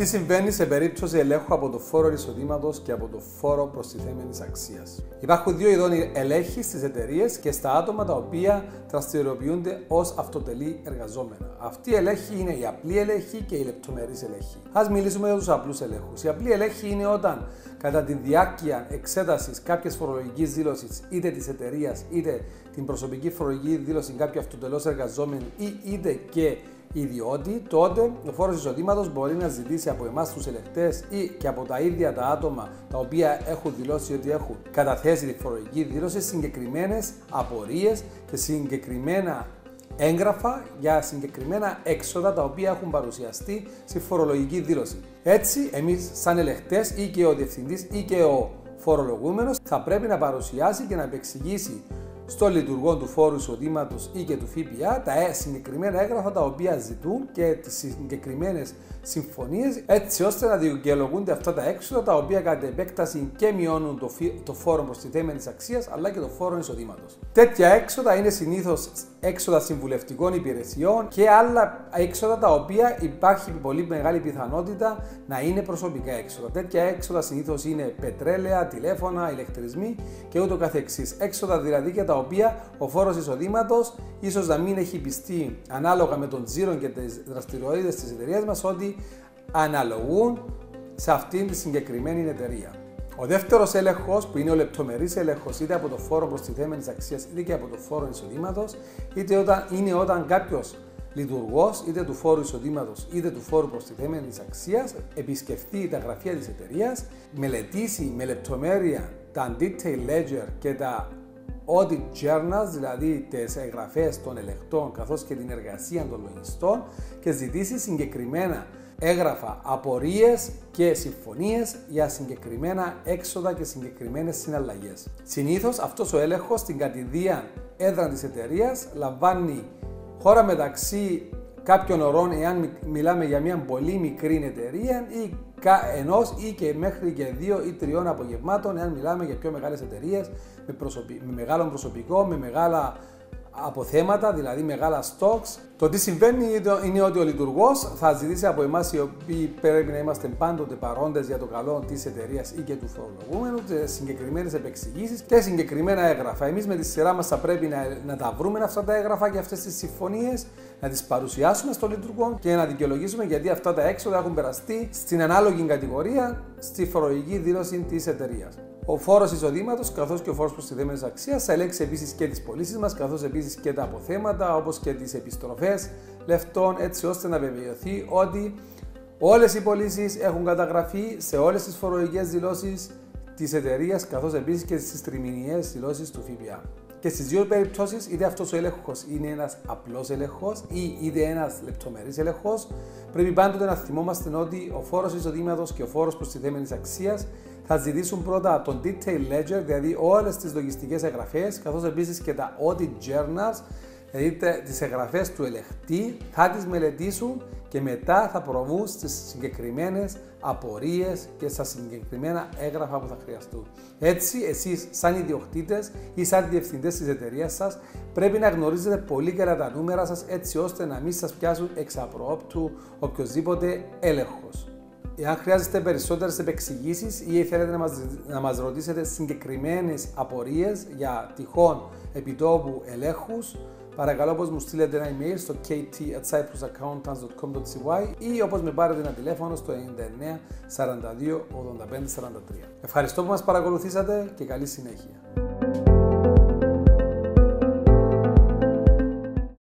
Τι συμβαίνει σε περίπτωση ελέγχου από το φόρο εισοδήματος και από το φόρο προστιθέμενης αξίας. Υπάρχουν δύο ειδών ελέγχοι στις εταιρείες και στα άτομα τα οποία δραστηριοποιούνται ως αυτοτελή εργαζόμενα. Αυτή η ελέγχη είναι η απλή ελέγχη και η λεπτομερή ελέγχη. Α μιλήσουμε για τους απλούς ελέγχους. Η απλή ελέγχη είναι όταν κατά τη διάρκεια εξέτασης κάποια φορολογικής δήλωσης είτε της εταιρείας είτε την προσωπική φορολογική δήλωση κάποιου αυτοτελώς εργαζόμενου ή είτε και ιδιώτη, τότε ο φόρος εισοδήματος μπορεί να ζητήσει από εμάς τους ελεκτέ ή και από τα ίδια τα άτομα τα οποία έχουν δηλώσει ότι έχουν καταθέσει τη φορολογική δήλωση συγκεκριμένες απορίες και συγκεκριμένα έγγραφα για συγκεκριμένα έξοδα τα οποία έχουν παρουσιαστεί στη φορολογική δήλωση. Έτσι, εμείς, σαν ελεκτέ ή και ο διευθυντής ή και ο φορολογούμενος, θα πρέπει να παρουσιάσει και να επεξηγήσει στο λειτουργό του φόρου εισοδήματος ή και του ΦΠΑ τα ε, συγκεκριμένα έγγραφα τα οποία ζητούν και τις συγκεκριμένες συμφωνίες, έτσι ώστε να δικαιολογούνται αυτά τα έξοδα τα οποία κατά επέκταση και μειώνουν το, το φόρο προστιθέμενης αξίας αλλά και το φόρο εισοδήματος. Τέτοια έξοδα είναι συνήθως έξοδα συμβουλευτικών υπηρεσιών και άλλα έξοδα τα οποία υπάρχει πολύ μεγάλη πιθανότητα να είναι προσωπικά έξοδα. Τέτοια έξοδα συνήθως είναι πετρέλαια, τηλέφωνα, ηλεκτρισμοί και ούτω καθεξής. Έξοδα δηλαδή για τα οποία ο φόρος εισοδήματος ίσως να μην έχει πιστεί ανάλογα με τον τζίρο και τις δραστηριότητες της εταιρείας μας ότι αναλογούν σε αυτήν τη συγκεκριμένη εταιρεία. Ο δεύτερος έλεγχος, που είναι ο λεπτομερής έλεγχος είτε από το φόρο προστιθέμενης αξίας είτε και από το φόρο εισοδήματος, είτε όταν, είναι όταν κάποιος λειτουργός είτε του φόρου εισοδήματος είτε του φόρου προστιθέμενης αξίας επισκεφτεί τα γραφεία της εταιρείας, μελετήσει με λεπτομέρεια τα detail ledger και τα audit journals, δηλαδή τις εγγραφές των ελεκτών καθώς και την εργασία των λογιστών και ζητήσει συγκεκριμένα έγραφα απορίες και συμφωνίες για συγκεκριμένα έξοδα και συγκεκριμένες συναλλαγές. Συνήθως αυτός ο έλεγχος στην κατηδία έδρα της εταιρείας λαμβάνει χώρα μεταξύ κάποιων ωρών εάν μιλάμε για μια πολύ μικρή εταιρεία ή ενός ή και μέχρι και δύο ή τριών απογευμάτων εάν μιλάμε για πιο μεγάλες εταιρείες με, με μεγάλο προσωπικό, με μεγάλα αποθέματα, δηλαδή μεγάλα stocks. Το τι συμβαίνει είναι ότι ο λειτουργός θα ζητήσει από εμάς οι οποίοι πρέπει να είμαστε πάντοτε παρόντες για το καλό της εταιρείας ή και του φορολογούμενου συγκεκριμένες επεξηγήσεις και συγκεκριμένα έγγραφα. Εμείς με τη σειρά μας θα πρέπει να, να τα βρούμε αυτά τα έγγραφα και αυτές τις συμφωνίες, να τις παρουσιάσουμε στο λειτουργό και να δικαιολογήσουμε γιατί αυτά τα έξοδα έχουν περαστεί στην ανάλογη κατηγορία στη φορολογική δήλωση της εταιρείας. Ο φόρος εισοδήματος καθώς και ο φόρος προστιθέμενη αξίας θα ελέγξει επίσης και τις πωλήσεις μας καθώς επίσης και τα αποθέματα όπως και τις επιστροφές λεφτών έτσι ώστε να βεβαιωθεί ότι όλες οι πωλήσεις έχουν καταγραφεί σε όλες τις φορολογικές δηλώσεις της εταιρείας καθώς επίσης και στις τριμηνιαίες δηλώσεις του ΦΠΑ. Και στι δύο περιπτώσει, είτε αυτό ο έλεγχο είναι ένα απλό έλεγχο ή είτε ένα λεπτομερή έλεγχο, πρέπει πάντοτε να θυμόμαστε ότι ο φόρο εισοδήματο και ο φόρο προστιθέμενη αξία θα ζητήσουν πρώτα το detail ledger, δηλαδή όλε τι λογιστικέ εγγραφέ, καθώ επίση και τα audit journals, δηλαδή τις εγγραφές του ελεγχτή, θα τις μελετήσουν και μετά θα προβούν στις συγκεκριμένες απορίες και στα συγκεκριμένα έγγραφα που θα χρειαστούν. Έτσι, εσείς, σαν ιδιοκτήτες ή σαν διευθυντές της εταιρείας σας, πρέπει να γνωρίζετε πολύ καλά τα νούμερα σας έτσι ώστε να μην σας πιάσουν εξ απροόπτου οποιοδήποτε έλεγχος. Εάν χρειάζεστε περισσότερες επεξηγήσεις ή θέλετε να μας, να μας ρωτήσετε συγκεκριμένες απορίες για τυχόν επιτόπου ελέγχους, παρακαλώ πως μου στείλετε ένα email στο kt.cyprusaccountants.com.cy ή όπως με πάρετε ένα τηλέφωνο στο 99 42 85 43. Ευχαριστώ που μας παρακολουθήσατε και καλή συνέχεια.